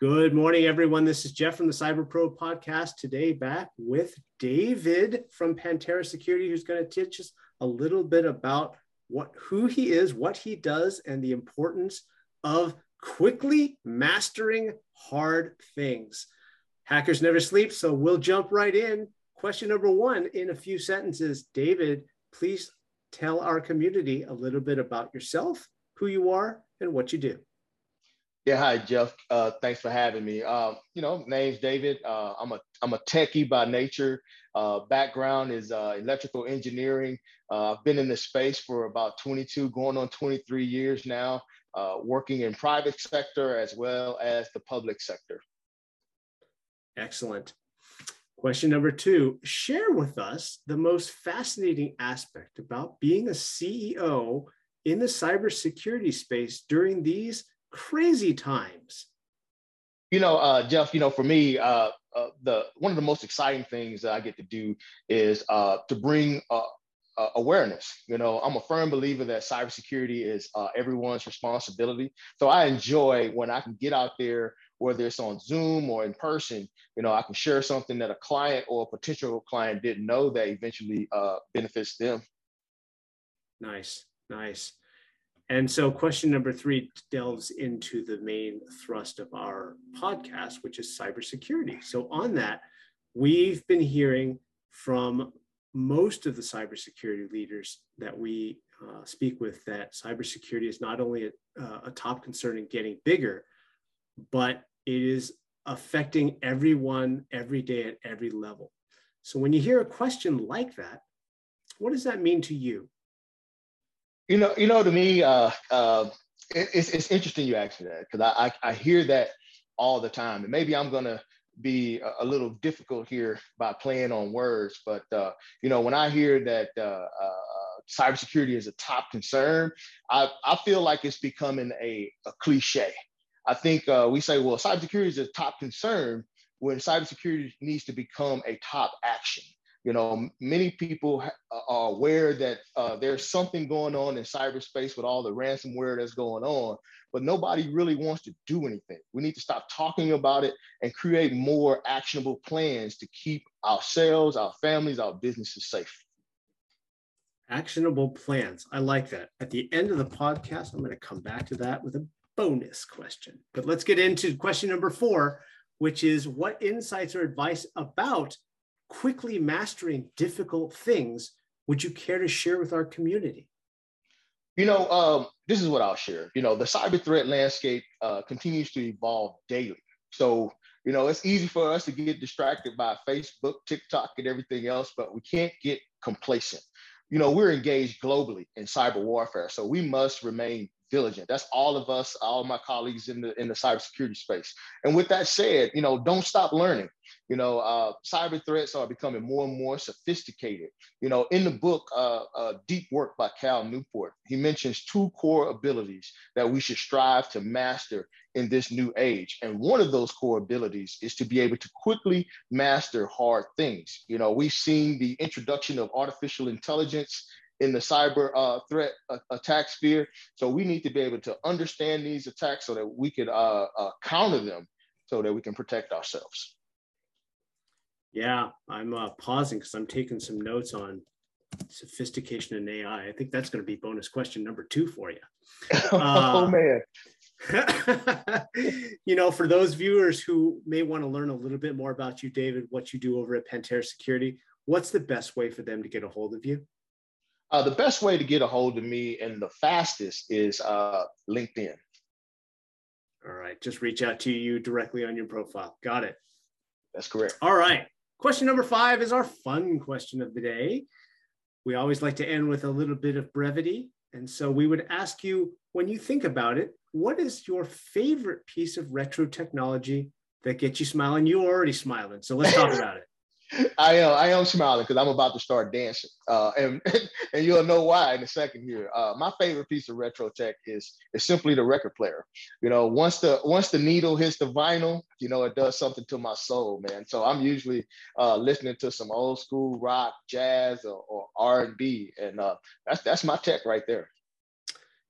Good morning, everyone. This is Jeff from the Cyber Pro podcast. Today, back with David from Pantera Security, who's going to teach us a little bit about what who he is, what he does, and the importance of quickly mastering hard things. Hackers never sleep, so we'll jump right in. Question number one in a few sentences. David, please tell our community a little bit about yourself, who you are, and what you do. Yeah, hi Jeff. Uh, thanks for having me. Uh, you know, name's David. Uh, I'm a I'm a techie by nature. Uh, background is uh, electrical engineering. Uh, I've been in this space for about 22, going on 23 years now, working in private sector as well as the public sector. Excellent. Question number two: Share with us the most fascinating aspect about being a CEO in the cybersecurity space during these crazy times. You know, uh, Jeff. You know, for me, uh, uh, the one of the most exciting things that I get to do is uh, to bring uh, uh, awareness. You know, I'm a firm believer that cybersecurity is everyone's responsibility. So I enjoy when I can get out there, whether it's on Zoom or in person. You know, I can share something that a client or a potential client didn't know that eventually benefits them. Nice, nice. And so, question number three delves into the main thrust of our podcast, which is cybersecurity. So, on that, we've been hearing from most of the cybersecurity leaders that we uh, speak with that cybersecurity is not only a, uh, a top concern in getting bigger, but it is affecting everyone every day at every level. So, when you hear a question like that, what does that mean to you? You know, you know, to me, uh, uh, it, it's it's interesting you ask me that because I, I, I hear that all the time, and maybe I'm gonna be a, a little difficult here by playing on words, but uh, you know, when I hear that uh, uh, cybersecurity is a top concern, I I feel like it's becoming a, a cliche. I think uh, we say, well, cybersecurity is a top concern when cybersecurity needs to become a top action. You know, many people are aware that uh, there's something going on in cyberspace with all the ransomware that's going on, but nobody really wants to do anything. We need to stop talking about it and create more actionable plans to keep ourselves, our families, our businesses safe. Actionable plans. I like that. At the end of the podcast, I'm going to come back to that with a bonus question. But let's get into question number four, which is what insights or advice about quickly mastering difficult things would you care to share with our community? You know, um, this is what I'll share. You know, the cyber threat landscape uh, continues to evolve daily. So, you know, it's easy for us to get distracted by Facebook, TikTok, and everything else, but we can't get complacent. You know, we're engaged globally in cyber warfare, so we must remain diligent. That's all of us, all my colleagues in the in the cybersecurity space. And with that said, you know, don't stop learning. You know, uh, cyber threats are becoming more and more sophisticated. You know, in the book uh, uh, Deep Work by Cal Newport, he mentions two core abilities that we should strive to master in this new age. And one of those core abilities is to be able to quickly master hard things. You know, we've seen the introduction of artificial intelligence in the cyber uh, threat uh, attack sphere. So we need to be able to understand these attacks so that we can uh, uh, counter them so that we can protect ourselves. Yeah, I'm uh, pausing because I'm taking some notes on sophistication in AI. I think that's going to be bonus question number two for you. oh, man. you know, for those viewers who may want to learn a little bit more about you, David, what you do over at Pantera Security, what's the best way for them to get a hold of you? Uh, the best way to get a hold of me and the fastest is uh, LinkedIn. All right. Just reach out to you directly on your profile. Got it. That's correct. All right. Question number five is our fun question of the day. We always like to end with a little bit of brevity. And so we would ask you when you think about it, what is your favorite piece of retro technology that gets you smiling? You're already smiling. So let's talk about it. I am I am smiling because I'm about to start dancing, uh, and and you'll know why in a second here. Uh, my favorite piece of retro tech is is simply the record player. You know, once the once the needle hits the vinyl, you know, it does something to my soul, man. So I'm usually uh, listening to some old school rock, jazz, or, or R and B, and uh, that's that's my tech right there.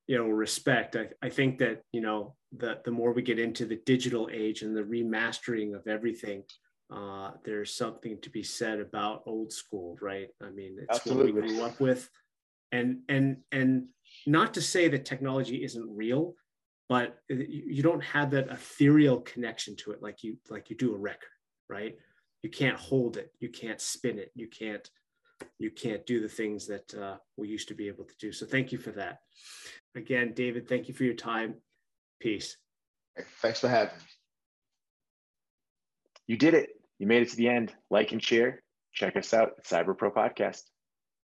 You know, respect. I, I think that you know the the more we get into the digital age and the remastering of everything, uh, there's something to be said about old school, right? I mean, it's Absolutely. what we grew up with, and and and not to say that technology isn't real, but you don't have that ethereal connection to it like you like you do a record, right? You can't hold it, you can't spin it, you can't you can't do the things that uh, we used to be able to do. So thank you for that. Again, David, thank you for your time. Peace. Thanks for having me. You did it. You made it to the end. Like and share. Check us out at Cyber Pro Podcast.